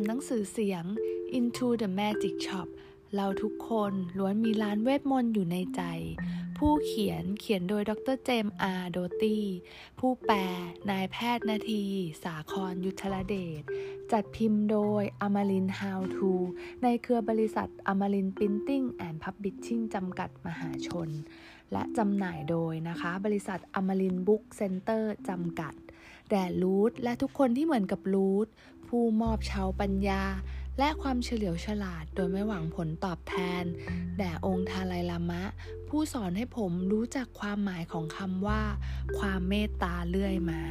ำหนังสือเสียง Into the Magic Shop เราทุกคนล้วนมีร้านเวทมนต์อยู่ในใจ ผู้เขียนเขียนโดยดร. เจมส์อาร์โดตี้ ผู้แปล นายแพทย์นาที สาครยุทธลเดช จัดพิมพ์โดยอมรินทร์ How to ในเครือบริษัทอมรินทร์พริ้นติ้งแอนด์พับลิชชิ่งจำกัดมหาชน และจำหน่ายโดยนะคะ บริษัทอมรินทร์บุ๊กเซ็นเตอร์จำกัด แด่รูทและทุกคนที่เหมือนกับรูท ผู้มอบเชาปัญญา และความเฉลียวฉลาดโดยไม่หวังผลตอบแทน แด่องค์ทาลายลามะ ผู้สอนให้ผมรู้จักความหมายของคำว่า ความเมตตาเลื่อยมา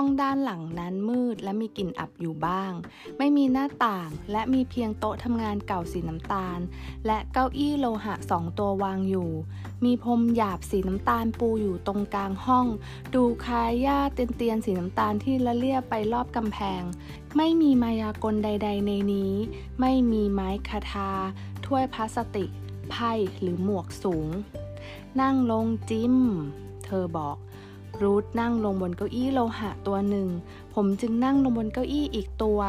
องด้านหลังนั้นมืดและมีกลิ่นอับอยู่บ้าง ไม่มีหน้าต่างและมีเพียงโต๊ะทำงานเก่าสีน้ำตาล และเก้าอี้โลหะสองตัววางอยู่ มีพรมหยาบสีน้ำตาลปูอยู่ตรงกลางห้อง ดูคล้ายหญ้าเตียนๆสีน้ำตาลที่ละเลียไปรอบกำแพง ไม่มีมายากลใด ๆ ในนี้ ไม่มีไม้คาทา ถ้วยพลาสติก ไพ่หรือหมวกสูง นั่งลงจิ้ม เธอบอก รูทนั่งลงบนเก้าอี้โลหะตัวหนึ่ง ผมจึงนั่งลงบนเก้าอี้อีกตัว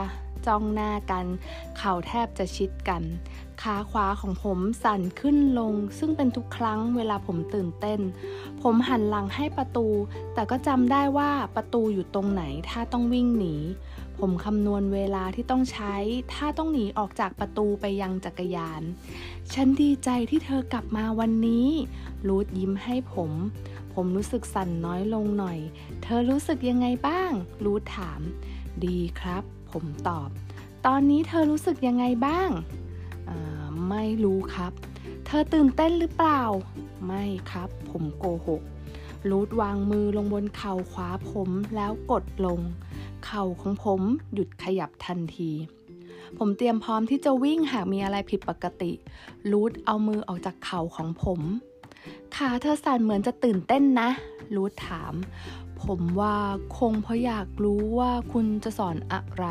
จ้องหน้ากัน เข่าแทบจะชิดกัน ขาขวาของผมสั่นขึ้นลง ซึ่งเป็นทุกครั้งเวลาผมตื่นเต้น ผมหันหลังให้ประตู แต่ก็จำได้ว่าประตูอยู่ตรงไหนถ้าต้องวิ่งหนี ผมคำนวณเวลาที่ต้องใช้ ถ้าต้องหนีออกจากประตูไปยังจักรยาน ฉันดีใจที่เธอกลับมาวันนี้ รูทยิ้มให้ผม ผมรู้สึกสั่นน้อยลงหน่อย เธอรู้สึกยังไงบ้าง รูทถาม ดีครับ ผมตอบ ตอนนี้เธอรู้สึกยังไงบ้างอ่าไม่รู้ครับ เธอตื่นเต้นหรือเปล่า ไม่ครับ ผมโกหก รูทวางมือลงบนเข่าขวาผมแล้วกดลง เข่าของผมหยุดขยับทันทีผมเตรียมพร้อมที่จะวิ่งหากมีอะไรผิดปกติ รูทเอามือออกจากเข่าของผม ขาเธอสั่นเหมือนจะตื่นเต้นนะ รูทถาม ผมว่าคงเพราะอยากรู้ว่าคุณจะสอนอะไร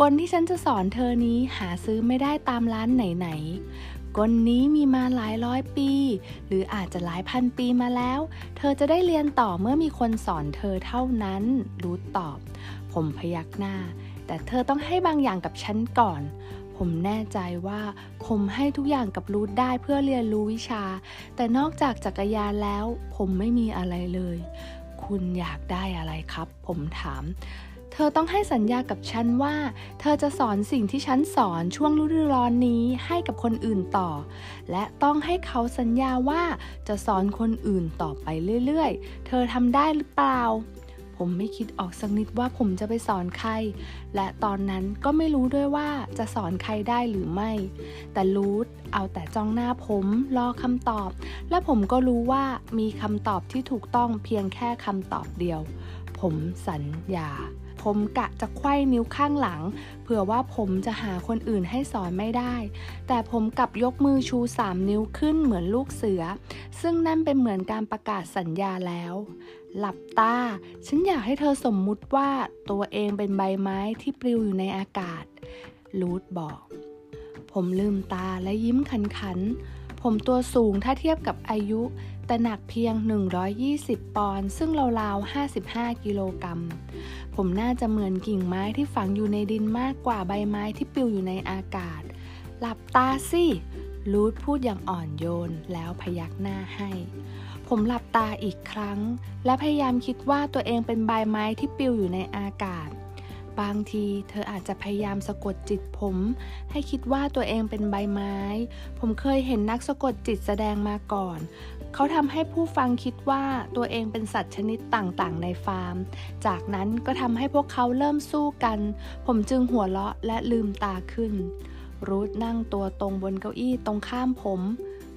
กลที่ฉันจะสอนเธอนี้หาซื้อไม่ได้ตามร้านไหนๆกลนี้มีมาหลายร้อยปี หรืออาจจะหลายพันปีมาแล้ว เธอจะได้เรียนต่อเมื่อมีคนสอนเธอเท่านั้น รูทตอบ ผมพยักหน้า แต่เธอต้องให้บางอย่างกับฉันก่อน ผมแน่ใจว่าผมให้ทุกอย่างกับรูทได้เพื่อเรียนรู้วิชา แต่นอกจากจักรยานแล้ว ผมไม่มีอะไรเลย คุณอยากได้อะไรครับ ผมถามเธอต้องให้สัญญากับฉันว่า เธอจะสอนสิ่งที่ฉันสอนช่วงฤดูร้อนนี้ให้กับคนอื่นต่อ และต้องให้เขาสัญญาว่าจะสอนคนอื่นต่อไปเรื่อยๆ เธอทำได้หรือเปล่า ผมไม่คิดออกสักนิดว่าผมจะไปสอนใคร และตอนนั้นก็ไม่รู้ด้วยว่าจะสอนใครได้หรือไม่ แต่รูทเอาแต่จ้องหน้าผมรอคำตอบ และผมก็รู้ว่ามีคำตอบที่ถูกต้องเพียงแค่คำตอบเดียว ผมสัญญาผมกะจะไขว้นิ้วข้างหลัง เผื่อว่าผมจะหาคนอื่นให้สอนไม่ได้ แต่ผมกลับยกมือชูสามนิ้วขึ้นเหมือนลูกเสือ ซึ่งนั่นเป็นเหมือนการประกาศสัญญาแล้ว หลับตา ฉันอยากให้เธอสมมุติว่าตัวเองเป็นใบไม้ที่ปลิวอยู่ในอากาศ รูทบอก ผมลืมตาและยิ้มขันขันๆผมตัวสูงถ้าเทียบกับอายุ แต่หนักเพียง 120 ปอนด์ ซึ่งราวๆ 55 กิโลกรัม ผมน่าจะเหมือนกิ่งไม้ที่ฝังอยู่ในดินมากกว่าใบไม้ที่ปลิวอยู่ในอากาศ หลับตาสิ รูทพูดอย่างอ่อนโยนแล้วพยักหน้าให้ ผมหลับตาอีกครั้ง และพยายามคิดว่าตัวเองเป็นใบไม้ที่ปลิวอยู่ในอากาศ บางทีเธออาจจะพยายามสะกดจิตผม ให้คิดว่าตัวเองเป็นใบไม้ ผมเคยเห็นนักสะกดจิตแสดงมาก่อน เขาทำให้ผู้ฟังคิดว่าตัวเองเป็นสัตว์ชนิดต่างๆ ในฟาร์ม จากนั้นก็ทำให้พวกเขาเริ่มสู้กัน ผมจึงหัวเราะและลืมตาขึ้นรูทนั่งตัวตรงบนเก้าอี้ตรงข้ามผม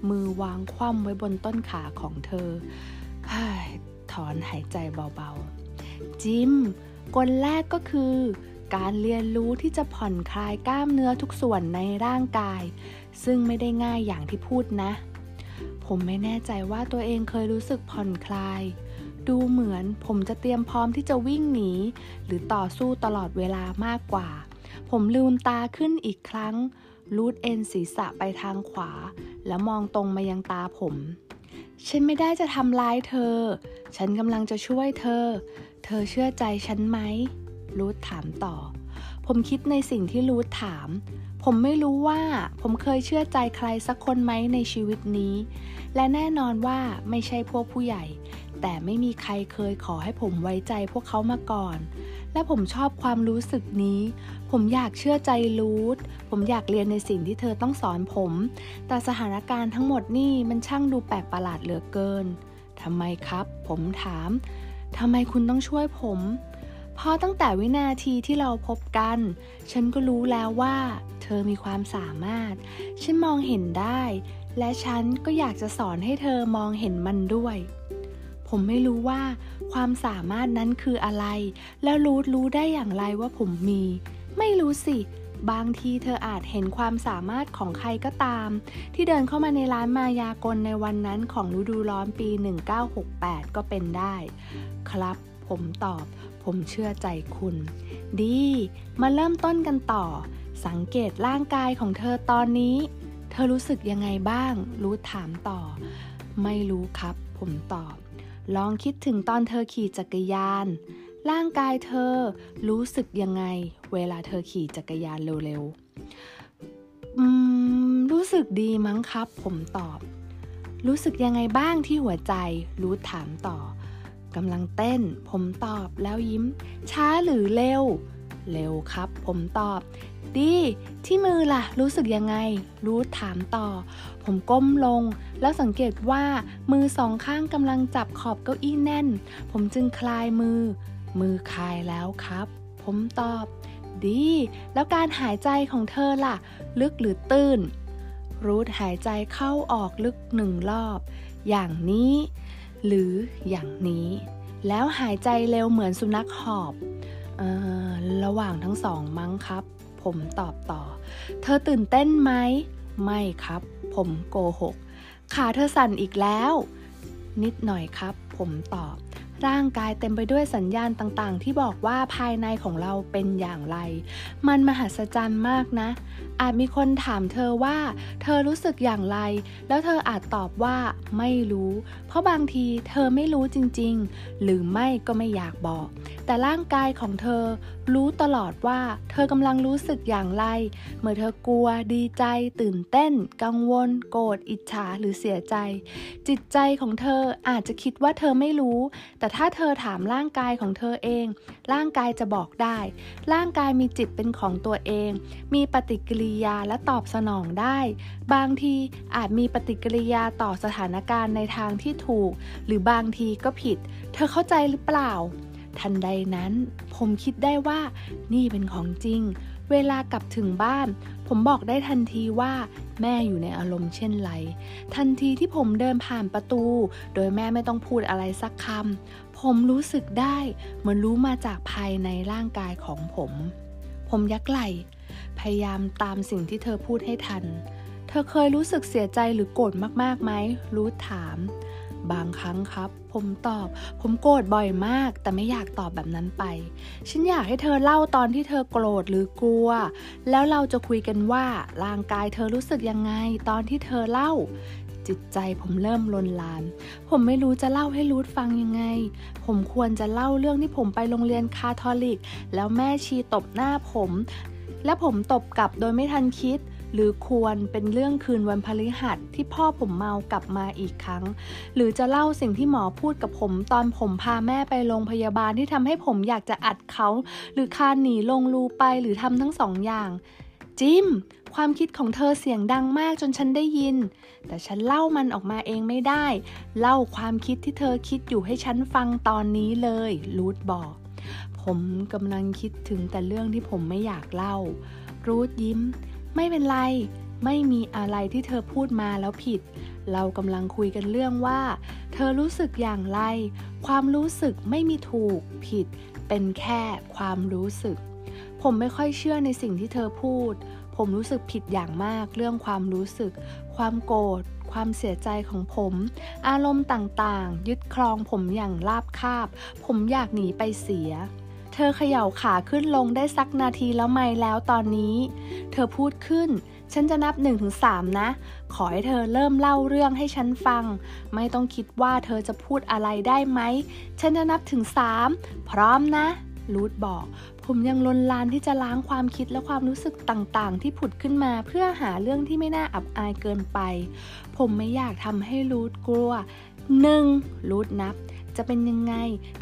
มือวางคว่ำไว้บนต้นขาของเธอ ถอนหายใจเบาๆ จิม กลแรกก็คือ การเรียนรู้ที่จะผ่อนคลายกล้ามเนื้อทุกส่วนในร่างกาย ซึ่งไม่ได้ง่ายอย่างที่พูดนะ ผมไม่แน่ใจว่าตัวเองเคยรู้สึกผ่อนคลาย ดูเหมือนผมจะเตรียมพร้อมที่จะวิ่งหนี หรือต่อสู้ตลอดเวลามากกว่า ผมลืมตาขึ้นอีกครั้ง รูดเอ็นศีรษะไปทางขวา แล้วมองตรงมายังตาผม ฉันไม่ได้จะทำร้ายเธอ ฉันกำลังจะช่วยเธอ เธอเชื่อใจฉันไหม รูดถามต่อ ผมคิดในสิ่งที่รูดถาม ผมไม่รู้ว่าผมเคยเชื่อใจใครสักคนไหมในชีวิตนี้ และแน่นอนว่าไม่ใช่พวกผู้ใหญ่ แต่ไม่มีใครเคยขอให้ผมไว้ใจพวกเขามาก่อน และผมชอบความรู้สึกนี้ ผมอยากเชื่อใจรูทผมอยากเรียนในสิ่งที่เธอต้องสอนผม แต่สถานการณ์ทั้งหมดนี่มันช่างดูแปลกประหลาดเหลือเกินทำไมครับ ผมถามทำไมคุณต้องช่วยผมเพราะตั้งแต่วินาทีที่เราพบกัน ฉันก็รู้แล้วว่า เธอมีความสามารถ ฉันมองเห็นได้ และฉันก็อยากจะสอนให้เธอมองเห็นมันด้วย ผมไม่รู้ว่า ความสามารถนั้นคืออะไร แล้วรู้รู้ได้อย่างไรว่าผมมี ไม่รู้สิ บางทีเธออาจเห็นความสามารถของใครก็ตาม ที่เดินเข้ามาในร้านมายากลในวันนั้นของฤดูร้อนปี 1968 ก็เป็นได้ ครับ ผมตอบ ผมเชื่อใจคุณ ดี มาเริ่มต้นกันต่อ สังเกตร่างกายของเธอตอนนี้ เธอรู้สึกยังไงบ้าง รู้ถามต่อ ไม่รู้ครับ ผมตอบ ลองคิดถึงตอนเธอขี่จักรยาน ร่างกายเธอรู้สึกยังไง เวลาเธอขี่จักรยานเร็วๆอืมรู้สึกดีมั้งครับ ผมตอบ รู้สึกยังไงบ้างที่หัวใจ รู้ถามต่อกำลังเต้น ผมตอบแล้วยิ้ม ช้าหรือเร็ว เร็วครับ ผมตอบ ดีที่มือล่ะ รู้สึกยังไง รู้ถามต่อ ผมก้มลง แล้วสังเกตว่ามือสองข้างกำลังจับขอบเก้าอี้แน่น ผมจึงคลายมือ มือคลายแล้วครับ ผมตอบ ดี แล้วการหายใจของเธอล่ะ ลึกหรือตื้น รูทหายใจเข้าออกลึกหนึ่งรอบ อย่างนี้ หรืออย่างนี้ แล้วหายใจเร็วเหมือนสุนัขหอบออระหว่างทั้งสองมั้งครับ ผมตอบต่อ เธอตื่นเต้นไหม ไม่ครับ ผมโกหก ขาเธอสั่นอีกแล้ว นิดหน่อยครับ ผมตอบ ร่างกายเต็มไปด้วยสัญญาณต่างๆ ที่บอกว่าภายในของเราเป็นอย่างไร มันมหัศจรรย์มากนะ อาจมีคนถามเธอว่า เธอรู้สึกอย่างไร แล้วเธออาจตอบว่าไม่รู้ เพราะบางทีเธอไม่รู้จริง ๆ หรือไม่ก็ไม่อยากบอก แต่ร่างกายของเธอรู้ตลอดว่า เธอกำลังรู้สึกอย่างไร เมื่อเธอกลัว ดีใจ ตื่นเต้น กังวล โกรธ อิจฉา หรือเสียใจ จิตใจของเธออาจจะคิดว่าเธอไม่รู้ แต่ถ้าเธอถามร่างกายของเธอเอง ร่างกายจะบอกได้ ร่างกายมีจิตเป็นของตัวเอง มีปฏิกิริยาและตอบสนองได้ บางทีอาจมีปฏิกิริยาต่อสถานการณ์ในทางที่ถูก หรือบางทีก็ผิด เธอเข้าใจหรือเปล่า ทันใดนั้น ผมคิดได้ว่า นี่เป็นของจริง เวลากลับถึงบ้าน ผมบอกได้ทันทีว่าแม่อยู่ในอารมณ์เช่นไร ทันทีที่ผมเดินผ่านประตู โดยแม่ไม่ต้องพูดอะไรสักคำผมรู้สึกได้เหมือนรู้มาจากภายในร่างกายของผม ผมยักไหล่พยายามตามสิ่งที่เธอพูดให้ทัน เธอเคยรู้สึกเสียใจหรือโกรธมากๆไหม รู้ถาม บางครั้งครับ ผมตอบ ผมโกรธบ่อยมาก แต่ไม่อยากตอบแบบนั้นไป ฉันอยากให้เธอเล่าตอนที่เธอโกรธหรือกลัว แล้วเราจะคุยกันว่าร่างกายเธอรู้สึกยังไง ตอนที่เธอเล่า จิตใจผมเริ่มลนลาน ผมไม่รู้จะเล่าให้รูทฟังยังไง ผมควรจะเล่าเรื่องที่ผมไปโรงเรียนคาทอลิก แล้วแม่ชีตบหน้าผม และผมตบกลับโดยไม่ทันคิด หรือควรเป็นเรื่องคืนวันพฤหัสที่พ่อผมเมากลับมาอีกครั้ง หรือจะเล่าสิ่งที่หมอพูดกับผม ตอนผมพาแม่ไปโรงพยาบาลที่ทำให้ผมอยากจะอัดเขา หรือคานหนีลงรูไปหรือทำทั้งสองอย่าง จิม ความคิดของเธอเสียงดังมากจนฉันได้ยิน แต่ฉันเล่ามันออกมาเองไม่ได้ เล่าความคิดที่เธอคิดอยู่ให้ฉันฟังตอนนี้เลย รูทบอก ผมกำลังคิดถึงแต่เรื่องที่ผมไม่อยากเล่า รูทยิ้ม ไม่เป็นไร ไม่มีอะไรที่เธอพูดมาแล้วผิด เรากำลังคุยกันเรื่องว่า เธอรู้สึกอย่างไร ความรู้สึกไม่มีถูกผิด เป็นแค่ความรู้สึก ผมไม่ค่อยเชื่อในสิ่งที่เธอพูด ผมรู้สึกผิดอย่างมากเรื่องความรู้สึก ความโกรธ ความเสียใจของผม อารมณ์ต่างๆ ยึดครองผมอย่างราบคาบ ผมอยากหนีไปเสีย เธอเขย่าขาขึ้นลงได้สักนาทีแล้วไม่แล้วตอนนี้ เธอพูดขึ้น ฉันจะนับ1นถึงสนะ ขอให้เธอเริ่มเล่าเรื่องให้ฉันฟัง ไม่ต้องคิดว่าเธอจะพูดอะไรได้ไหม ฉันจะนับถึงสามพร้อมนะลูดบอก ผมยังลนลานที่จะล้างความคิดและความรู้สึกต่างๆ ที่ผุดขึ้นมาเพื่อหาเรื่องที่ไม่น่าอับอายเกินไป ผมไม่อยากทำให้รูทกลัวหนึ่งลูทนับ จะเป็นยังไง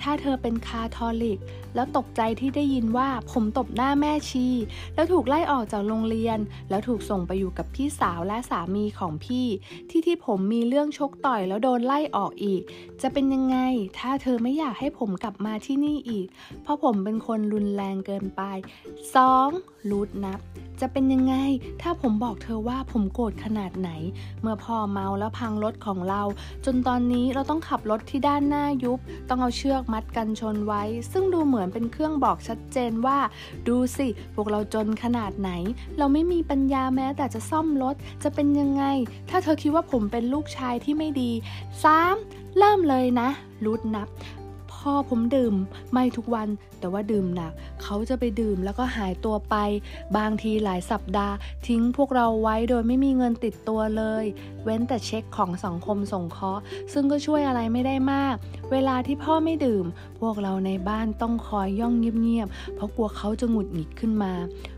ถ้าเธอเป็นคาทอลิก แล้วตกใจที่ได้ยินว่าผมตบหน้าแม่ชี แล้วถูกไล่ออกจากโรงเรียน แล้วถูกส่งไปอยู่กับพี่สาวและสามีของพี่ ที่ที่ผมมีเรื่องชกต่อยแล้วโดนไล่ออกอีก จะเป็นยังไง ถ้าเธอไม่อยากให้ผมกลับมาที่นี่อีก เพราะผมเป็นคนรุนแรงเกินไป 2. ลูดนับ จะเป็นยังไง ถ้าผมบอกเธอว่าผมโกรธขนาดไหน เมื่อพ่อเมาแล้วพังรถของเรา จนตอนนี้เราต้องขับรถที่ด้านหน้ายุบ ต้องเอาเชือกมัดกันชนไว้ ซึ่งดูเหมือนเป็นเครื่องบอกชัดเจนว่า ดูสิ พวกเราจนขนาดไหน เราไม่มีปัญญาแม้แต่จะซ่อมรถ จะเป็นยังไง ถ้าเธอคิดว่าผมเป็นลูกชายที่ไม่ดี 3. เริ่มเลยนะรูดนับ พ่อผมดื่ม ไม่ทุกวันแต่ว่าดื่มหนัก เขาจะไปดื่มแล้วก็หายตัวไป บางทีหลายสัปดาห์ ทิ้งพวกเราไว้โดยไม่มีเงินติดตัวเลย เว้นแต่เช็คของสังคมสงเคราะห์ซึ่งก็ช่วยอะไรไม่ได้มาก เวลาที่พ่อไม่ดื่ม พวกเราในบ้านต้องคอยย่องเงียบๆ เพราะกลัวเขาจะหงุดหงิดขึ้นมา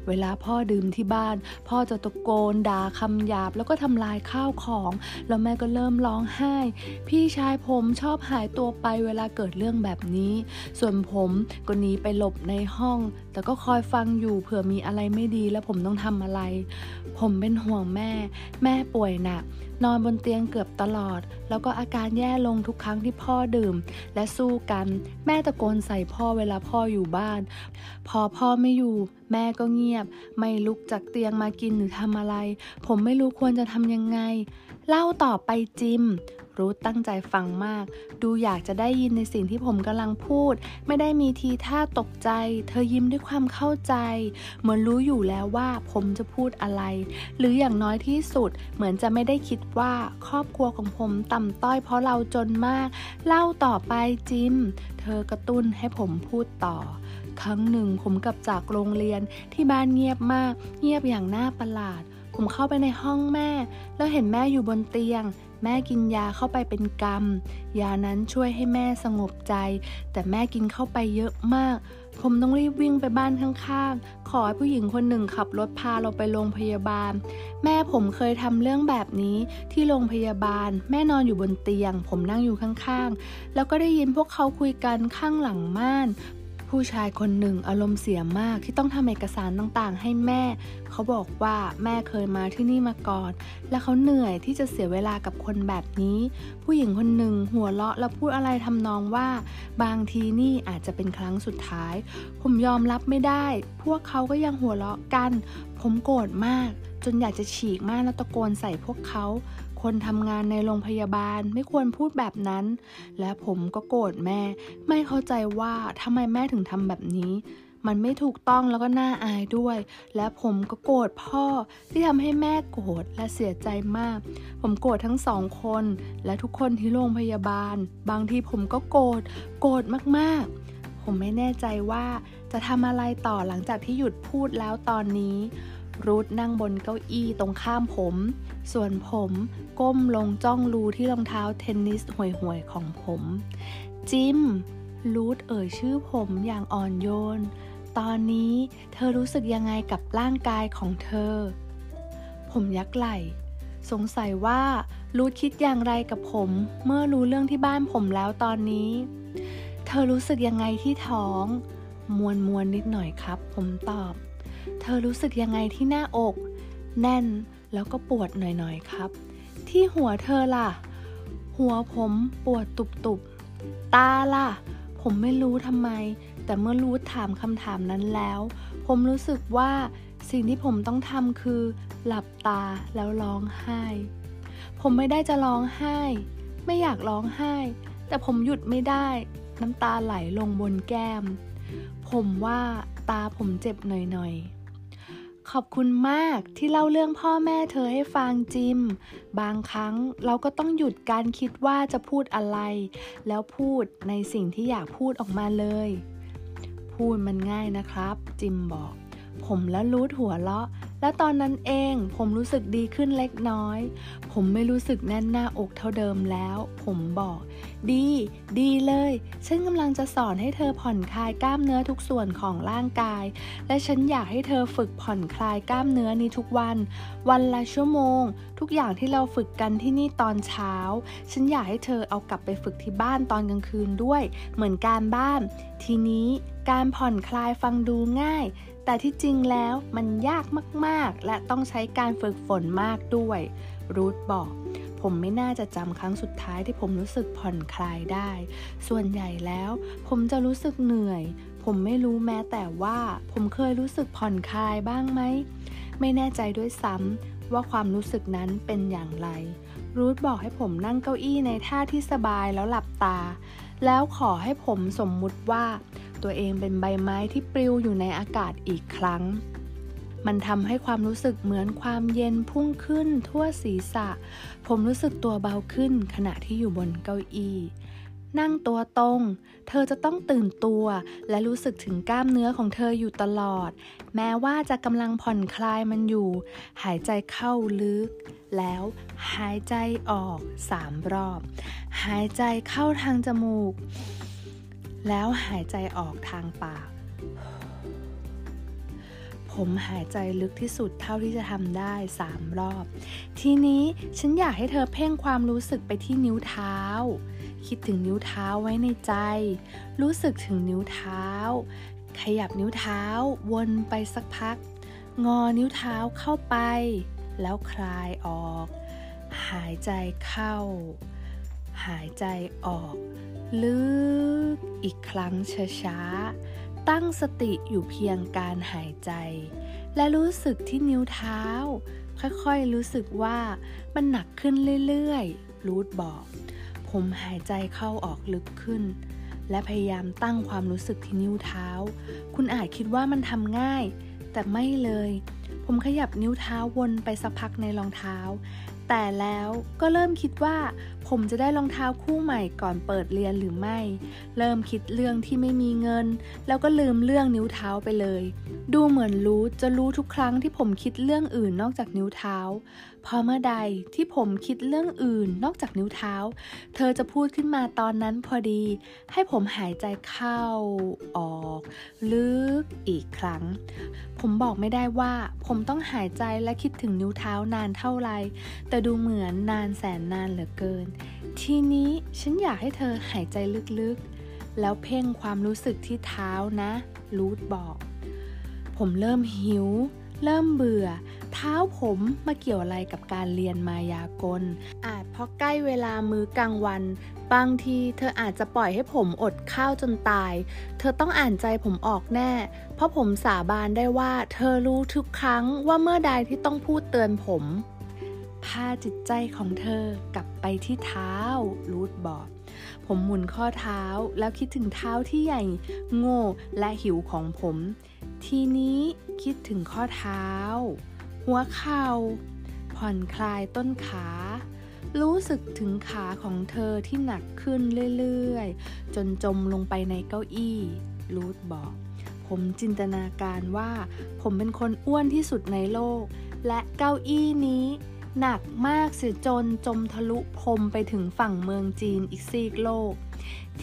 เวลาพ่อดื่มที่บ้าน พ่อจะตะโกนด่าคำหยาบแล้วก็ทำลายข้าวของ แล้วแม่ก็เริ่มร้องไห้ พี่ชายผมชอบหายตัวไปเวลาเกิดเรื่องแบบนี้ ส่วนผมก็หนีไปหลบในห้อง แต่ก็คอยฟังอยู่เผื่อมีอะไรไม่ดีแล้วผมต้องทำอะไร ผมเป็นห่วงแม่ แม่ป่วยหนัก นอนบนเตียงเกือบตลอด แล้วก็อาการแย่ลงทุกครั้งที่พ่อดื่ม และสู้กัน แม่ตะโกนใส่พ่อเวลาพ่ออยู่บ้าน พอพ่อไม่อยู่ แม่ก็เงียบ ไม่ลุกจากเตียงมากินหรือทำอะไร ผมไม่รู้ควรจะทำยังไง เล่าต่อไปจิม รูทตั้งใจฟังมาก ดูอยากจะได้ยินในสิ่งที่ผมกำลังพูด ไม่ได้มีทีท่าตกใจ เธอยิ้มด้วยความเข้าใจ เหมือนรู้อยู่แล้วว่าผมจะพูดอะไร หรืออย่างน้อยที่สุด เหมือนจะไม่ได้คิดว่าครอบครัวของผมต่ำต้อยเพราะเราจนมาก เล่าต่อไปจิม เธอกระตุ้นให้ผมพูดต่อครั้งหนึ่งผมกลับจากโรงเรียนที่บ้านเงียบมาก เงียบอย่างน่าประหลาด ผมเข้าไปในห้องแม่ แล้วเห็นแม่อยู่บนเตียง แม่กินยาเข้าไปเป็นกรรม ยานั้นช่วยให้แม่สงบใจ แต่แม่กินเข้าไปเยอะมาก ผมต้องรีบวิ่งไปบ้านข้างๆ ขอให้ผู้หญิงคนหนึ่งขับรถพาเราไปโรงพยาบาล แม่ผมเคยทำเรื่องแบบนี้ที่โรงพยาบาล แม่นอนอยู่บนเตียง ผมนั่งอยู่ข้างๆ แล้วก็ได้ยินพวกเขาคุยกันข้างหลังม่าน ผู้ชายคนหนึ่งอารมณ์เสียมากที่ต้องทำเอกสารต่างๆ ให้แม่ เขาบอกว่าแม่เคยมาที่นี่มาก่อน และเขาเหนื่อยที่จะเสียเวลากับคนแบบนี้ ผู้หญิงคนหนึ่งหัวเราะแล้วพูดอะไรทำนองว่า บางทีนี่อาจจะเป็นครั้งสุดท้าย ผมยอมรับไม่ได้ พวกเขาก็ยังหัวเราะกัน ผมโกรธมาก จนอยากจะฉีกมากแล้วตะโกนใส่พวกเขา คนทำงานในโรงพยาบาลไม่ควรพูดแบบนั้น และผมก็โกรธแม่ ไม่เข้าใจว่าทำไมแม่ถึงทำแบบนี้ มันไม่ถูกต้องแล้วก็น่าอายด้วย และผมก็โกรธพ่อที่ทำให้แม่โกรธและเสียใจมาก ผมโกรธทั้งสองคน และทุกคนที่โรงพยาบาล บางทีผมก็โกรธโกรธมากๆ ผมไม่แน่ใจว่าจะทำอะไรต่อหลังจากที่หยุดพูดแล้วตอนนี้ รูทนั่งบนเก้าอี้ตรงข้ามผม ส่วนผมก้มลงจ้องรูที่รองเท้าเทนนิสห่วยๆของผม จิม รูทเอ่ยชื่อผมอย่างอ่อนโยน ตอนนี้เธอรู้สึกยังไงกับร่างกายของเธอ ผมยักไหล่สงสัยว่ารูทคิดอย่างไรกับผม เมื่อรู้เรื่องที่บ้านผมแล้วตอนนี้ เธอรู้สึกยังไงที่ท้อง มวนมวนนิดหน่อยครับ ผมตอบ เธอรู้สึกยังไงที่หน้าอก แน่นแล้วก็ปวดหน่อยๆครับ ที่หัวเธอล่ะ หัวผมปวดตุบๆ ตาล่ะ ผมไม่รู้ทำไม แต่เมื่อรู้ถามคำถามนั้นแล้ว ผมรู้สึกว่าสิ่งที่ผมต้องทำคือ หลับตาแล้วร้องไห้ ผมไม่ได้จะร้องไห้ ไม่อยากร้องไห้ แต่ผมหยุดไม่ได้ น้ำตาไหลลงบนแก้ม ผมว่า ตาผมเจ็บหน่อยๆ ขอบคุณมากที่เล่าเรื่องพ่อแม่เธอให้ฟังจิม บางครั้งเราก็ต้องหยุดการคิดว่าจะพูดอะไร แล้วพูดในสิ่งที่อยากพูดออกมาเลย พูดมันง่ายนะครับ จิมบอก ผมและรูทหัวเลาะ และตอนนั้นเองผมรู้สึกดีขึ้นเล็กน้อย ผมไม่รู้สึกแน่นหน้าอกเท่าเดิมแล้ว ผมบอก ดี ดีเลย ฉันกำลังจะสอนให้เธอผ่อนคลายกล้ามเนื้อทุกส่วนของร่างกาย และฉันอยากให้เธอฝึกผ่อนคลายกล้ามเนื้อนี้ทุกวัน วันละชั่วโมง ทุกอย่างที่เราฝึกกันที่นี่ตอนเช้า ฉันอยากให้เธอเอากลับไปฝึกที่บ้านตอนกลางคืนด้วย เหมือนการบ้าน ทีนี้การผ่อนคลายฟังดูง่าย แต่ที่จริงแล้วมันยากมากๆ และต้องใช้การฝึกฝนมากด้วย รูทบอก ผมไม่น่าจะจำครั้งสุดท้ายที่ผมรู้สึกผ่อนคลายได้ ส่วนใหญ่แล้ว ผมจะรู้สึกเหนื่อย ผมไม่รู้แม้แต่ว่า ผมเคยรู้สึกผ่อนคลายบ้างไหม ไม่แน่ใจด้วยซ้ำว่าความรู้สึกนั้นเป็นอย่างไร รูทบอกให้ผมนั่งเก้าอี้ในท่าที่สบายแล้วหลับตา แล้วขอให้ผมสมมุติว่า ตัวเองเป็นใบไม้ที่ปลิวอยู่ในอากาศอีกครั้ง มันทำให้ความรู้สึกเหมือนความเย็นพุ่งขึ้นทั่วศีรษะ ผมรู้สึกตัวเบาขึ้นขณะที่อยู่บนเก้าอี้นั่งตัวตรง เธอจะต้องตื่นตัวและรู้สึกถึงกล้ามเนื้อของเธออยู่ตลอด แม้ว่าจะกำลังผ่อนคลายมันอยู่ หายใจเข้าลึก แล้วหายใจออกสามรอบ หายใจเข้าทางจมูก แล้วหายใจออกทางปาก ผมหายใจลึกที่สุดเท่าที่จะทำได้สามรอบ ทีนี้ฉันอยากให้เธอเพ่งความรู้สึกไปที่นิ้วเท้า คิดถึงนิ้วเท้าไว้ในใจ รู้สึกถึงนิ้วเท้า ขยับนิ้วเท้าวนไปสักพัก งอนิ้วเท้าเข้าไป แล้วคลายออก หายใจเข้า หายใจออก ลึกอีกครั้งช้าๆ ตั้งสติอยู่เพียงการหายใจ และรู้สึกที่นิ้วเท้า ค่อยๆรู้สึกว่ามันหนักขึ้นเรื่อยๆ รูทบอก ผมหายใจเข้าออกลึกขึ้น และพยายามตั้งความรู้สึกที่นิ้วเท้า คุณอาจคิดว่ามันทำง่าย แต่ไม่เลยผมขยับนิ้วเท้าวนไปสักพักในรองเท้า แต่แล้วก็เริ่มคิดว่า ผมจะได้รองเท้าคู่ใหม่ก่อนเปิดเรียนหรือไม่ เริ่มคิดเรื่องที่ไม่มีเงิน แล้วก็ลืมเรื่องนิ้วเท้าไปเลย ดูเหมือนรู้จะรู้ทุกครั้งที่ผมคิดเรื่องอื่นนอกจากนิ้วเท้าพอเมื่อใดที่ผมคิดเรื่องอื่นนอกจากนิ้วเท้า เธอจะพูดขึ้นมาตอนนั้นพอดี ให้ผมหายใจเข้าออก ลึกอีกครั้ง ผมบอกไม่ได้ว่า ผมต้องหายใจและคิดถึงนิ้วเท้านานเท่าไร แต่ดูเหมือนนานแสนนานเหลือเกิน ทีนี้ฉันอยากให้เธอหายใจลึกๆ แล้วเพ่งความรู้สึกที่เท้านะ รูทบอก ผมเริ่มหิว เริ่มเบื่อ เท้าผมมาเกี่ยวอะไรกับการเรียนมายากล อาจเพราะใกล้เวลามื้อกลางวัน บางทีเธออาจจะปล่อยให้ผมอดข้าวจนตาย เธอต้องอ่านใจผมออกแน่ เพราะผมสาบานได้ว่า เธอรู้ทุกครั้งว่าเมื่อใดที่ต้องพูดเตือนผม พาจิตใจของเธอกลับไปที่เท้า รูทบอกผมหมุนข้อเท้าแล้วคิดถึงเท้าที่ใหญ่ โง่และหิวของผม ทีนี้คิดถึงข้อเท้า หัวเข่า ผ่อนคลายต้นขา รู้สึกถึงขาของเธอที่หนักขึ้นเรื่อยๆ จนจมลงไปในเก้าอี้ รูทบอก ผมจินตนาการว่า ผมเป็นคนอ้วนที่สุดในโลก และเก้าอี้นี้หนักมากเสียจนจมทะลุพรมไปถึงฝั่งเมืองจีนอีกซีกโลก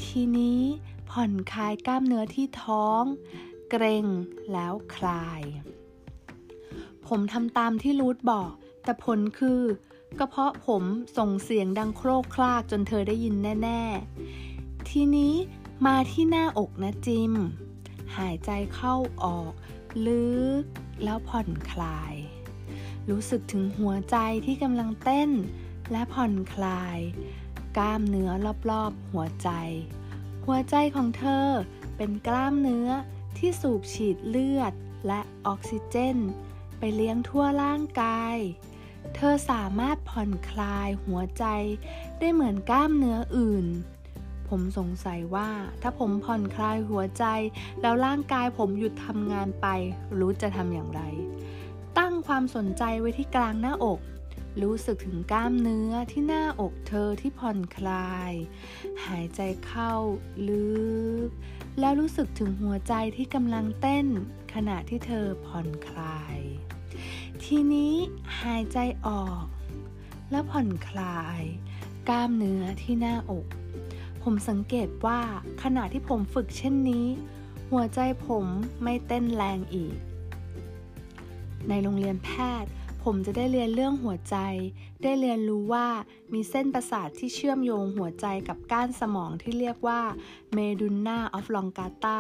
ทีนี้ผ่อนคลายกล้ามเนื้อที่ท้อง เกรงแล้วคลาย ผมทำตามที่รูทบอก แต่ผลคือก็เพาะผมส่งเสียงดังโครกคลากจนเธอได้ยินแน่ ๆ ทีนี้มาที่หน้าอกนะจิม หายใจเข้าออกลึกแล้วผ่อนคลาย รู้สึกถึงหัวใจที่กำลังเต้น และผ่อนคลาย กล้ามเนื้อรอบๆ หัวใจ หัวใจของเธอเป็นกล้ามเนื้อที่สูบฉีดเลือดและออกซิเจน ไปเลี้ยงทั่วร่างกาย เธอสามารถผ่อนคลายหัวใจได้เหมือนกล้ามเนื้ออื่น ผมสงสัยว่าถ้าผมผ่อนคลายหัวใจ แล้วร่างกายผมหยุดทำงานไป รู้จะทำอย่างไร ตั้งความสนใจไว้ที่กลางหน้าอกรู้สึกถึงกล้ามเนื้อที่หน้าอกเธอที่ผ่อนคลาย หายใจเข้าลึก แล้วรู้สึกถึงหัวใจที่กำลังเต้น ขณะที่เธอผ่อนคลาย ทีนี้หายใจออก แล้วผ่อนคลาย กล้ามเนื้อที่หน้าอก ผมสังเกตว่าขณะที่ผมฝึกเช่นนี้ หัวใจผมไม่เต้นแรงอีก ในโรงเรียนแพทย์ ผมจะได้เรียนเรื่องหัวใจได้เรียนรู้ว่ามีเส้นประสาทที่เชื่อมโยงหัวใจกับก้านสมองที่เรียกว่าเมดุนนาออฟลองกาตา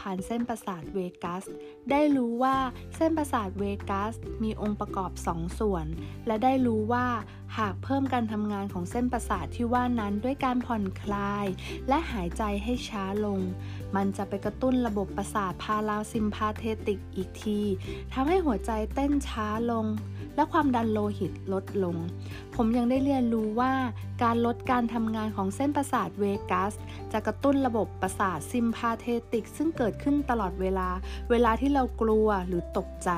ผ่านเส้นประสาทเวกัส ได้รู้ว่าเส้นประสาทเวกัส มีองค์ประกอบสองส่วน และได้รู้ว่าหากเพิ่มการทำงานของเส้นประสาทที่ว่านั้นด้วยการผ่อนคลาย และหายใจให้ช้าลง มันจะไปกระตุ้นระบบประสาทพาราซิมพาเทติกอีกทีทำให้หัวใจเต้นช้าลง และความดันโลหิตลดลง ผมยังได้เรียนรู้ว่าการลดการทำงานของเส้นประสาทเวกัส จะกระตุ้นระบบประสาทซิมพาเทติก ซึ่งเกิดขึ้นตลอดเวลา เวลาที่เรากลัวหรือตกใจ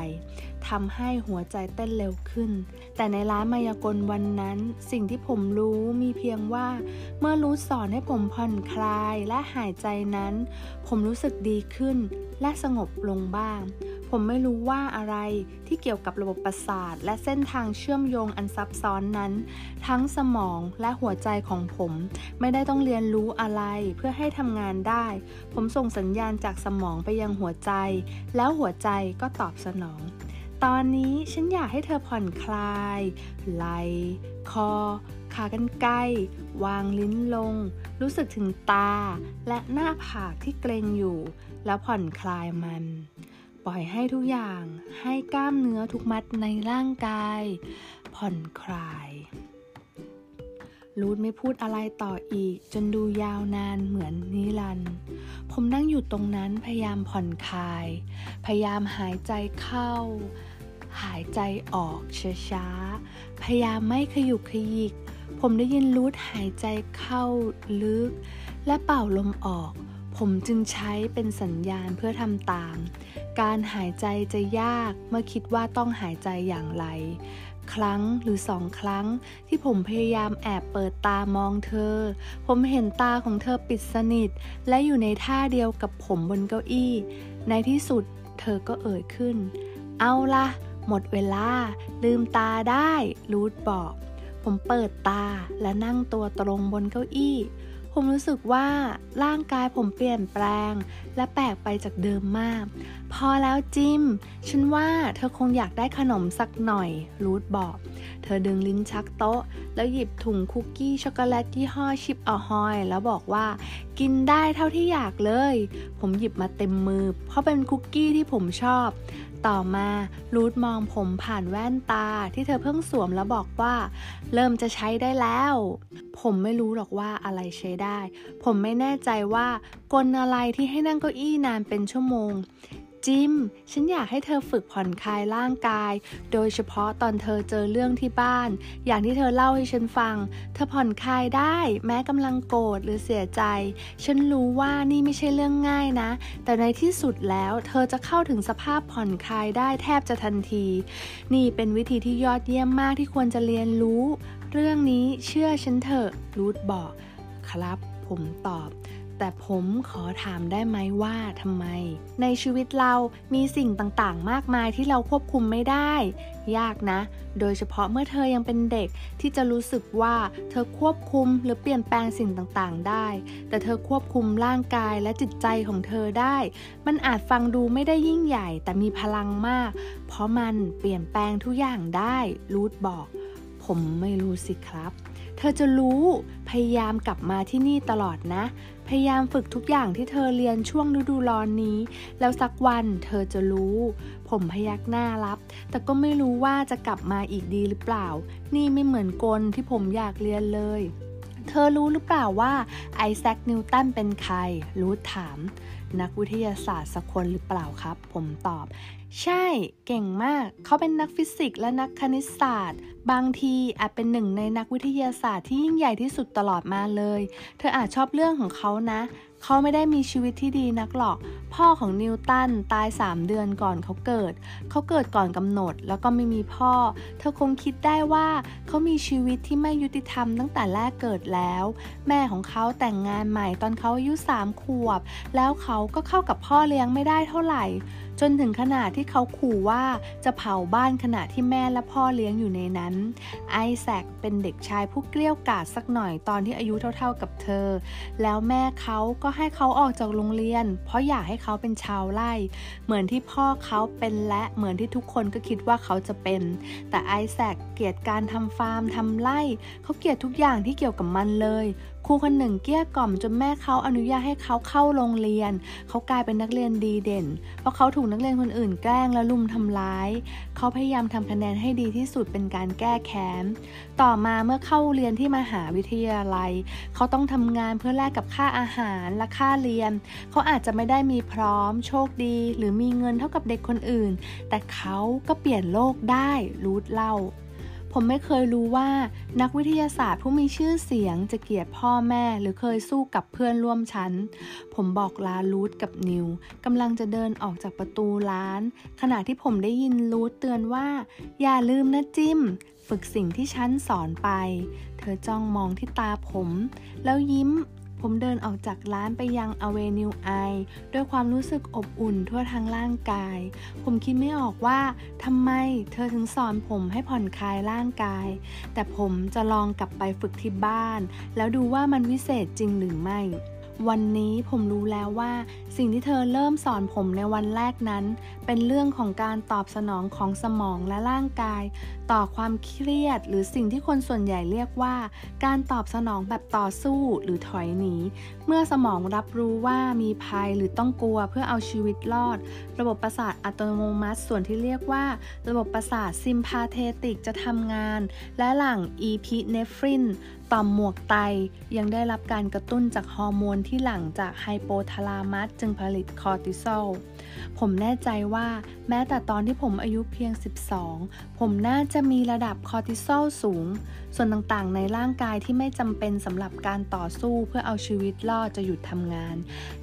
ทำให้หัวใจเต้นเร็วขึ้น แต่ในร้านมายากลวันนั้น สิ่งที่ผมรู้มีเพียงว่า เมื่อรู้สอนให้ผมผ่อนคลายและหายใจนั้น ผมรู้สึกดีขึ้นและสงบลงบ้าง ผมไม่รู้ว่าอะไรที่เกี่ยวกับระบบประสาท และเส้นทางเชื่อมโยงอันซับซ้อนนั้นทั้งสมองและหัวใจของผมไม่ได้ต้องเรียนรู้อะไรเพื่อให้ทำงานได้ ผมส่งสัญญาณจากสมองไปยังหัวใจ แล้วหัวใจก็ตอบสนอง ตอนนี้ฉันอยากให้เธอผ่อนคลาย ไหล คอ ขากันไกวางลิ้นลง รู้สึกถึงตา และหน้าผากที่เกรงอยู่ แล้วผ่อนคลายมันปล่อยให้ทุกอย่างให้กล้ามเนื้อทุกมัดในร่างกาย ผ่อนคลาย รูดไม่พูดอะไรต่ออีก จนดูยาวนานเหมือนนิรันด์ผมนั่งอยู่ตรงนั้นพยายามผ่อนคลาย พยายามหายใจเข้า หายใจออกช้าๆ พยายามไม่ขยุกขยิก ผมได้ยินรูดหายใจเข้าลึก และเป่าลมออก ผมจึงใช้เป็นสัญญาณเพื่อทำตามการหายใจจะยากเมื่อคิดว่าต้องหายใจอย่างไร ครั้งหรือสองครั้ง ที่ผมพยายามแอบเปิดตามองเธอ ผมเห็นตาของเธอปิดสนิท และอยู่ในท่าเดียวกับผมบนเก้าอี้ ในที่สุดเธอก็เอ่ยขึ้น เอาละหมดเวลา ลืมตาได้ รูดบอก ผมเปิดตาและนั่งตัวตรงบนเก้าอี้ ผมรู้สึกว่าร่างกายผมเปลี่ยนแปลง และแปลกไปจากเดิมมาก พอแล้วจิม ฉันว่าเธอคงอยากได้ขนมสักหน่อย รูทบอก เธอดึงลิ้นชักโต๊ะ แล้วหยิบถุงคุกกี้ช็อกโกแลตยี่ห้อชิปอฮอย แล้วบอกว่า กินได้เท่าที่อยากเลย ผมหยิบมาเต็มมือ เพราะเป็นคุกกี้ที่ผมชอบ ต่อมารูทมองผมผ่านแว่นตาที่เธอเพิ่งสวมแล้วบอกว่า เริ่มจะใช้ได้แล้ว ผมไม่รู้หรอกว่าอะไรใช้ได้ ผมไม่แน่ใจว่ากลอะไรที่ให้นั่งเก้าอี้นานเป็นชั่วโมง จิม ฉันอยากให้เธอฝึกผ่อนคลายร่างกาย โดยเฉพาะตอนเธอเจอเรื่องที่บ้าน อย่างที่เธอเล่าให้ฉันฟัง เธอผ่อนคลายได้ แม้กำลังโกรธหรือเสียใจ ฉันรู้ว่านี่ไม่ใช่เรื่องง่ายนะ แต่ในที่สุดแล้วเธอจะเข้าถึงสภาพผ่อนคลายได้แทบจะทันที นี่เป็นวิธีที่ยอดเยี่ยมมากที่ควรจะเรียนรู้ เรื่องนี้เชื่อฉันเถอะรูทบอก ครับ ผมตอบ แต่ผมขอถามได้ไหมว่าทำไม ในชีวิตเรามีสิ่งต่างๆ มากมายที่เราควบคุมไม่ได้ ยากนะ โดยเฉพาะเมื่อเธอยังเป็นเด็กที่จะรู้สึกว่าเธอควบคุมหรือเปลี่ยนแปลงสิ่งต่างๆ ได้ แต่เธอควบคุมร่างกายและจิตใจของเธอได้ มันอาจฟังดูไม่ได้ยิ่งใหญ่ แต่มีพลังมาก เพราะมันเปลี่ยนแปลงทุกอย่างได้รูทบอก ผมไม่รู้สิครับ เธอจะรู้พยายามกลับมาที่นี่ตลอดนะพยายามฝึกทุกอย่างที่เธอเรียนช่วงฤดูร้อนนี้ แล้วสักวันเธอจะรู้ ผมพยักหน้ารับ แต่ก็ไม่รู้ว่าจะกลับมาอีกดีหรือเปล่า นี่ไม่เหมือนกลที่ผมอยากเรียนเลย เธอรู้หรือเปล่าว่าไอแซคนิวตันเป็นใคร รู้ถาม นักวิทยาศาสตร์สักคนหรือเปล่าครับ ผมตอบ ใช่ เก่งมาก เขาเป็นนักฟิสิกส์และนักคณิตศาสตร์ บางทีอาจเป็นหนึ่งในนักวิทยาศาสตร์ที่ยิ่งใหญ่ที่สุดตลอดมาเลย เธออาจชอบเรื่องของเขานะ เขาไม่ได้มีชีวิตที่ดีนักหรอก พ่อของนิวตันตาย 3 เดือนก่อนเขาเกิด เขาเกิดก่อนกำหนดแล้วก็ไม่มีพ่อ เธอคงคิดได้ว่าเขามีชีวิตที่ไม่ยุติธรรมตั้งแต่แรกเกิดแล้ว แม่ของเขาแต่งงานใหม่ตอนเขาอายุ3ขวบ แล้วเขาก็เข้ากับพ่อเลี้ยงไม่ได้เท่าไหร่จนถึงขนาดที่เขาขู่ว่าจะเผาบ้านขณะที่แม่และพ่อเลี้ยงอยู่ในนั้น ไอแซคเป็นเด็กชายผู้เกลี้ยกล่อมสักหน่อยตอนที่อายุเท่าๆกับเธอ แล้วแม่เขาก็ให้เขาออกจากโรงเรียน เพราะอยากให้เขาเป็นชาวไร่ เหมือนที่พ่อเขาเป็นและเหมือนที่ทุกคนก็คิดว่าเขาจะเป็น แต่ไอแซคเกลียดการทำฟาร์มทำไร่ เขาเกลียดทุกอย่างที่เกี่ยวกับมันเลย ครูคนหนึ่งเกี้ยกล่อมจนแม่เขาอนุญาตให้เขาเข้าโรงเรียน เขากลายเป็นนักเรียนดีเด่น เพราะเขาถูกนักเรียนคนอื่นแกล้งและลุมทำร้าย เขาพยายามทำคะแนนให้ดีที่สุดเป็นการแก้แค้น ต่อมาเมื่อเข้าเรียนที่มหาวิทยาลัย เขาต้องทำงานเพื่อแลกกับค่าอาหารและค่าเรียน เขาอาจจะไม่ได้มีพร้อม โชคดี หรือมีเงินเท่ากับเด็กคนอื่น แต่เขาก็เปลี่ยนโลกได้รูดเล่า ผมไม่เคยรู้ว่านักวิทยาศาสตร์ผู้มีชื่อเสียงจะเกลียดพ่อแม่หรือเคยสู้กับเพื่อนร่วมชั้น ผมบอกลาลูดกับนิวกำลังจะเดินออกจากประตูร้าน ขณะที่ผมได้ยินลูดเตือนว่า อย่าลืมนะจิม ฝึกสิ่งที่ฉันสอนไป เธอจ้องมองที่ตาผม แล้วยิ้ม ผมเดินออกจากร้านไปยังอเวนิวไอด้วยความรู้สึกอบอุ่นทั่วทั้งร่างกาย ผมคิดไม่ออกว่าทำไมเธอถึงสอนผมให้ผ่อนคลายร่างกาย แต่ผมจะลองกลับไปฝึกที่บ้าน แล้วดูว่ามันวิเศษจริงหรือไม่ วันนี้ผมรู้แล้วว่า สิ่งที่เธอเริ่มสอนผมในวันแรกนั้น เป็นเรื่องของการตอบสนองของสมองและร่างกาย ต่อความเครียด หรือสิ่งที่คนส่วนใหญ่เรียกว่า การตอบสนองแบบต่อสู้หรือถอยหนี เมื่อสมองรับรู้ว่ามีภัยหรือต้องกลัวเพื่อเอาชีวิตรอด ระบบประสาทอัตโนมัติส่วนที่เรียกว่า ระบบประสาทซิมพาเทติกจะทำงาน และหลั่งอีพีเนฟรินต่อมหมวกไตยังได้รับการกระตุ้นจากฮอร์โมนที่หลั่งจากไฮโปทาลามัสจึงผลิตคอร์ติซอล ผมแน่ใจว่าแม้แต่ตอนที่ผมอายุเพียง 12 ผมน่าจะมีระดับคอร์ติซอลสูง ส่วนต่างๆ ในร่างกายที่ไม่จำเป็นสำหรับการต่อสู้เพื่อเอาชีวิตรอดจะหยุดทำงาน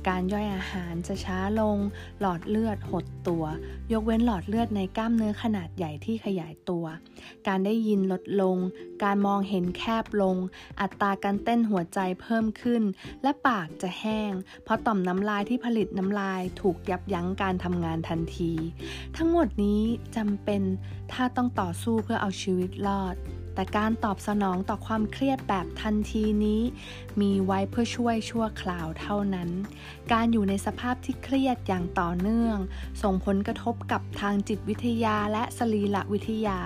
การย่อยอาหารจะช้าลง หลอดเลือดหดตัว ยกเว้นหลอดเลือดในกล้ามเนื้อขนาดใหญ่ที่ขยายตัว การได้ยินลดลง การมองเห็นแคบลง อัตราการเต้นหัวใจเพิ่มขึ้น และปากจะแห้ง เพราะต่อมน้ำลายที่ผลิตน้ำลายถูกยับยั้งการทำงานทันที ทั้งหมดนี้จำเป็นถ้าต้องต่อสู้เพื่อเอาชีวิตรอด แต่การตอบสนองต่อความเครียดแบบทันทีนี้ มีไว้เพื่อช่วยชั่วคราวเท่านั้น การอยู่ในสภาพที่เครียดอย่างต่อเนื่อง ส่งผลกระทบกับทางจิตวิทยาและสรีระวิทยา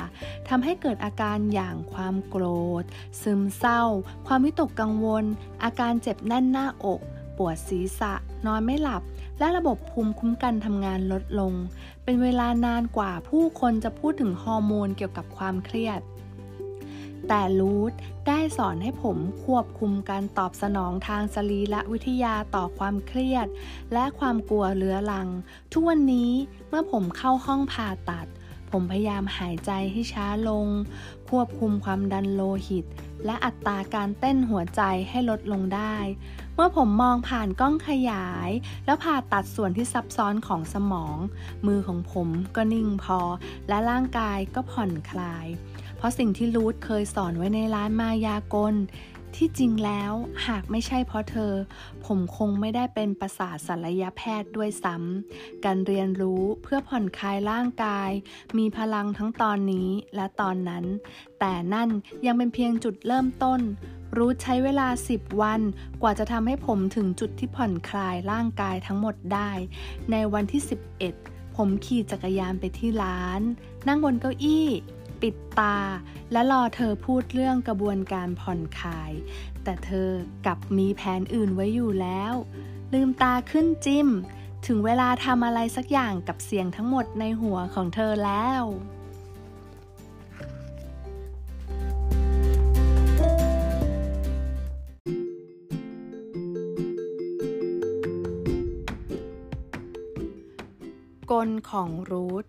ทำให้เกิดอาการอย่างความโกรธ ซึมเศร้า ความวิตกกังวล อาการเจ็บแน่นหน้าอก ปวดศีรษะ นอนไม่หลับ และระบบภูมิคุ้มกันทำงานลดลง เป็นเวลานานกว่าผู้คนจะพูดถึงฮอร์โมนเกี่ยวกับความเครียด แต่รูทได้สอนให้ผมควบคุมการตอบสนองทางสรีรวิทยาต่อความเครียด และความกลัวเรื้อรัง ทุกวันนี้เมื่อผมเข้าห้องผ่าตัด ผมพยายามหายใจให้ช้าลง ควบคุมความดันโลหิต และอัตราการเต้นหัวใจให้ลดลงได้ เมื่อผมมองผ่านกล้องขยาย แล้วผ่าตัดส่วนที่ซับซ้อนของสมอง มือของผมก็นิ่งพอ และร่างกายก็ผ่อนคลาย เพราะสิ่งที่รูทเคยสอนไว้ในร้านมายากล ที่จริงแล้วหากไม่ใช่เพราะเธอ ผมคงไม่ได้เป็นประสาทศัลยแพทย์ด้วยซ้ำการเรียนรู้เพื่อผ่อนคลายร่างกาย มีพลังทั้งตอนนี้และตอนนั้น แต่นั่นยังเป็นเพียงจุดเริ่มต้น รู้ใช้เวลา 10 วัน กว่าจะทำให้ผมถึงจุดที่ผ่อนคลายร่างกายทั้งหมดได้ ในวันที่ 11 ผมขี่จักรยานไปที่ร้าน นั่งบนเก้าอี้ ปิดตา และรอเธอพูดเรื่องกระบวนการผ่อนคลาย แต่เธอกลับมีแผนอื่นไว้อยู่แล้ว ลืมตาขึ้นจิ้ม ถึงเวลาทำอะไรสักอย่างกับเสียงทั้งหมดในหัวของเธอแล้ว กลของรูท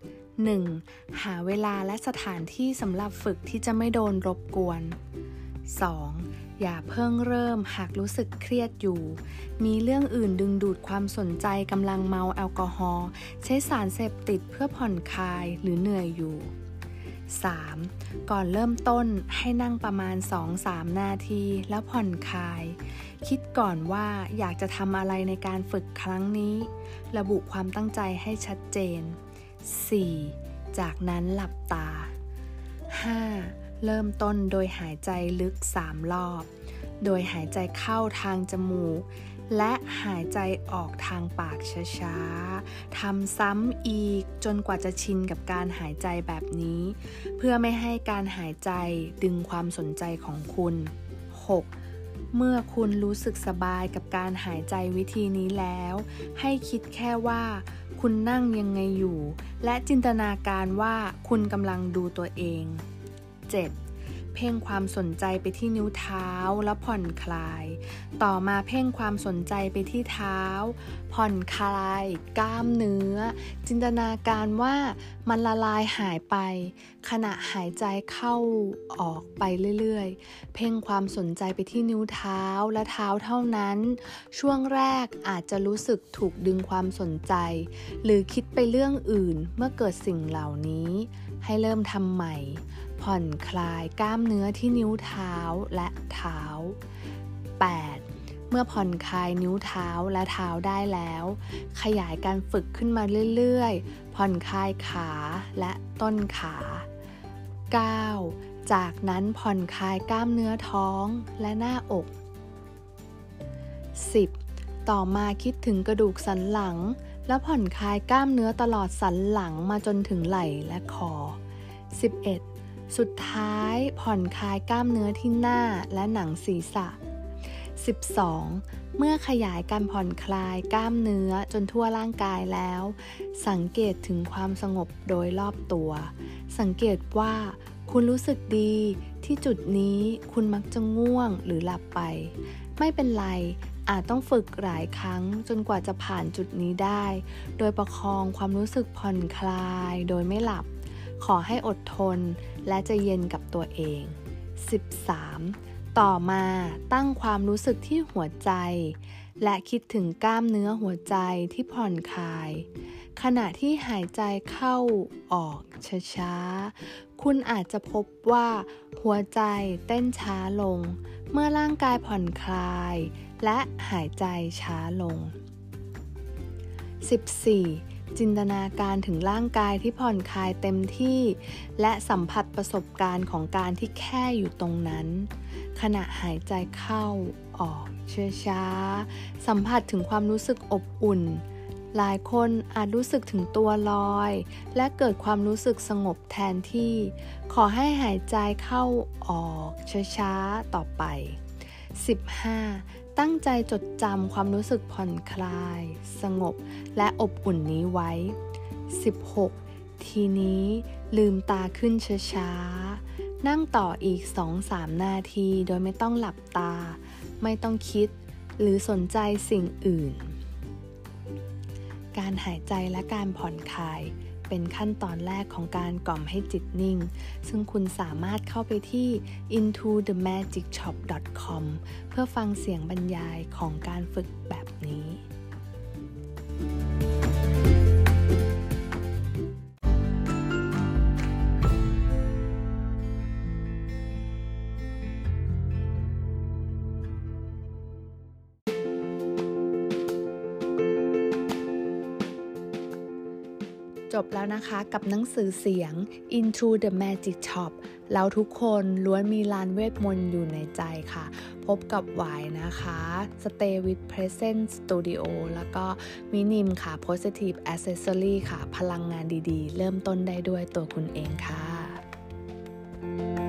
1. หาเวลาและสถานที่สำหรับฝึกที่จะไม่โดนรบกวน 2. อย่าเพิ่งเริ่มหากรู้สึกเครียดอยู่ มีเรื่องอื่นดึงดูดความสนใจกำลังเมาแอลกอฮอล์ใช้สารเสพติดเพื่อผ่อนคลายหรือเหนื่อยอยู่ 3. ก่อนเริ่มต้นให้นั่งประมาณ 2-3 นาทีแล้วผ่อนคลาย คิดก่อนว่าอยากจะทำอะไรในการฝึกครั้งนี้ ระบุความตั้งใจให้ชัดเจน 4. จากนั้นหลับตา 5. เริ่มต้นโดยหายใจลึก 3 รอบ โดยหายใจเข้าทางจมูก และหายใจออกทางปากช้าๆ ทำซ้ำอีกจนกว่าจะชินกับการหายใจแบบนี้ เพื่อไม่ให้การหายใจดึงความสนใจของคุณ 6. เมื่อคุณรู้สึกสบายกับการหายใจวิธีนี้แล้ว ให้คิดแค่ว่า คุณนั่งยังไงอยู่ และจินตนาการว่าคุณกำลังดูตัวเอง 7. เพ่งความสนใจไปที่นิ้วเท้าแล้วผ่อนคลาย ต่อมาเพ่งความสนใจไปที่เท้า ผ่อนคลาย กล้ามเนื้อ จินตนาการว่ามันละลายหายไป ขณะหายใจเข้าออกไปเรื่อยๆ เพ่งความสนใจไปที่นิ้วเท้าและเท้าเท่านั้น ช่วงแรกอาจจะรู้สึกถูกดึงความสนใจ หรือคิดไปเรื่องอื่นเมื่อเกิดสิ่งเหล่านี้ ให้เริ่มทำใหม่ ผ่อนคลายกล้ามเนื้อที่นิ้วเท้าและเท้า 8. เมื่อผ่อนคลายนิ้วเท้าและเท้าได้แล้ว ขยายการฝึกขึ้นมาเรื่อยๆ ผ่อนคลายขาและต้นขา 9. จากนั้นผ่อนคลายกล้ามเนื้อท้องและหน้าอก 10. ต่อมาคิดถึงกระดูกสันหลัง และผ่อนคลายกล้ามเนื้อตลอดสันหลังมาจนถึงไหล่และคอ 11. สุดท้ายผ่อนคลายกล้ามเนื้อที่หน้าและหนังศีรษะ 12. เมื่อขยายการผ่อนคลายกล้ามเนื้อจนทั่วร่างกายแล้ว สังเกตถึงความสงบโดยรอบตัว สังเกตว่าคุณรู้สึกดีที่จุดนี้คุณมักจะง่วงหรือหลับไป ไม่เป็นไร อาจต้องฝึกหลายครั้งจนกว่าจะผ่านจุดนี้ได้ โดยประคองความรู้สึกผ่อนคลายโดยไม่หลับ ขอให้อดทนและจะเย็นกับตัวเอง 13. ต่อมาตั้งความรู้สึกที่หัวใจ และคิดถึงกล้ามเนื้อหัวใจที่ผ่อนคลาย ขณะที่หายใจเข้าออกช้าๆ คุณอาจจะพบว่าหัวใจเต้นช้าลง เมื่อร่างกายผ่อนคลาย และหายใจช้าลง 14. จินตนาการถึงร่างกายที่ผ่อนคลายเต็มที่ และสัมผัสประสบการณ์ของการที่แค่อยู่ตรงนั้น ขณะหายใจเข้าออกเช้า สัมผัสถึงความรู้สึกอบอุ่น หลายคนอาจรู้สึกถึงตัวลอย และเกิดความรู้สึกสงบแทนที่ ขอให้หายใจเข้าออกช้าๆต่อไป 15 ตั้งใจจดจำความรู้สึกผ่อนคลาย สงบ และอบอุ่นนี้ไว้ 16. ทีนี้ลืมตาขึ้นช้าๆ นั่งต่ออีก 2-3 นาทีโดยไม่ต้องหลับตา ไม่ต้องคิด หรือสนใจสิ่งอื่น การหายใจและการผ่อนคลาย เป็นขั้นตอนแรกของการกล่อมให้จิตนิ่ง ซึ่งคุณสามารถเข้าไปที่ into the magic shop com เพื่อฟังเสียงบรรยายของการฝึกแบบนี้ แล้วนะคะกับหนังสือเสียง Into the Magic Shop แล้วทุกคนล้วนมีลานเวทมนต์อยู่ในใจค่ะ พบกับหวายนะคะ Stay with Present Studio แล้วก็มินิมค่ะ Positive Accessory ค่ะ พลังงานดีๆ เริ่มต้นได้ด้วยตัวคุณเองค่ะ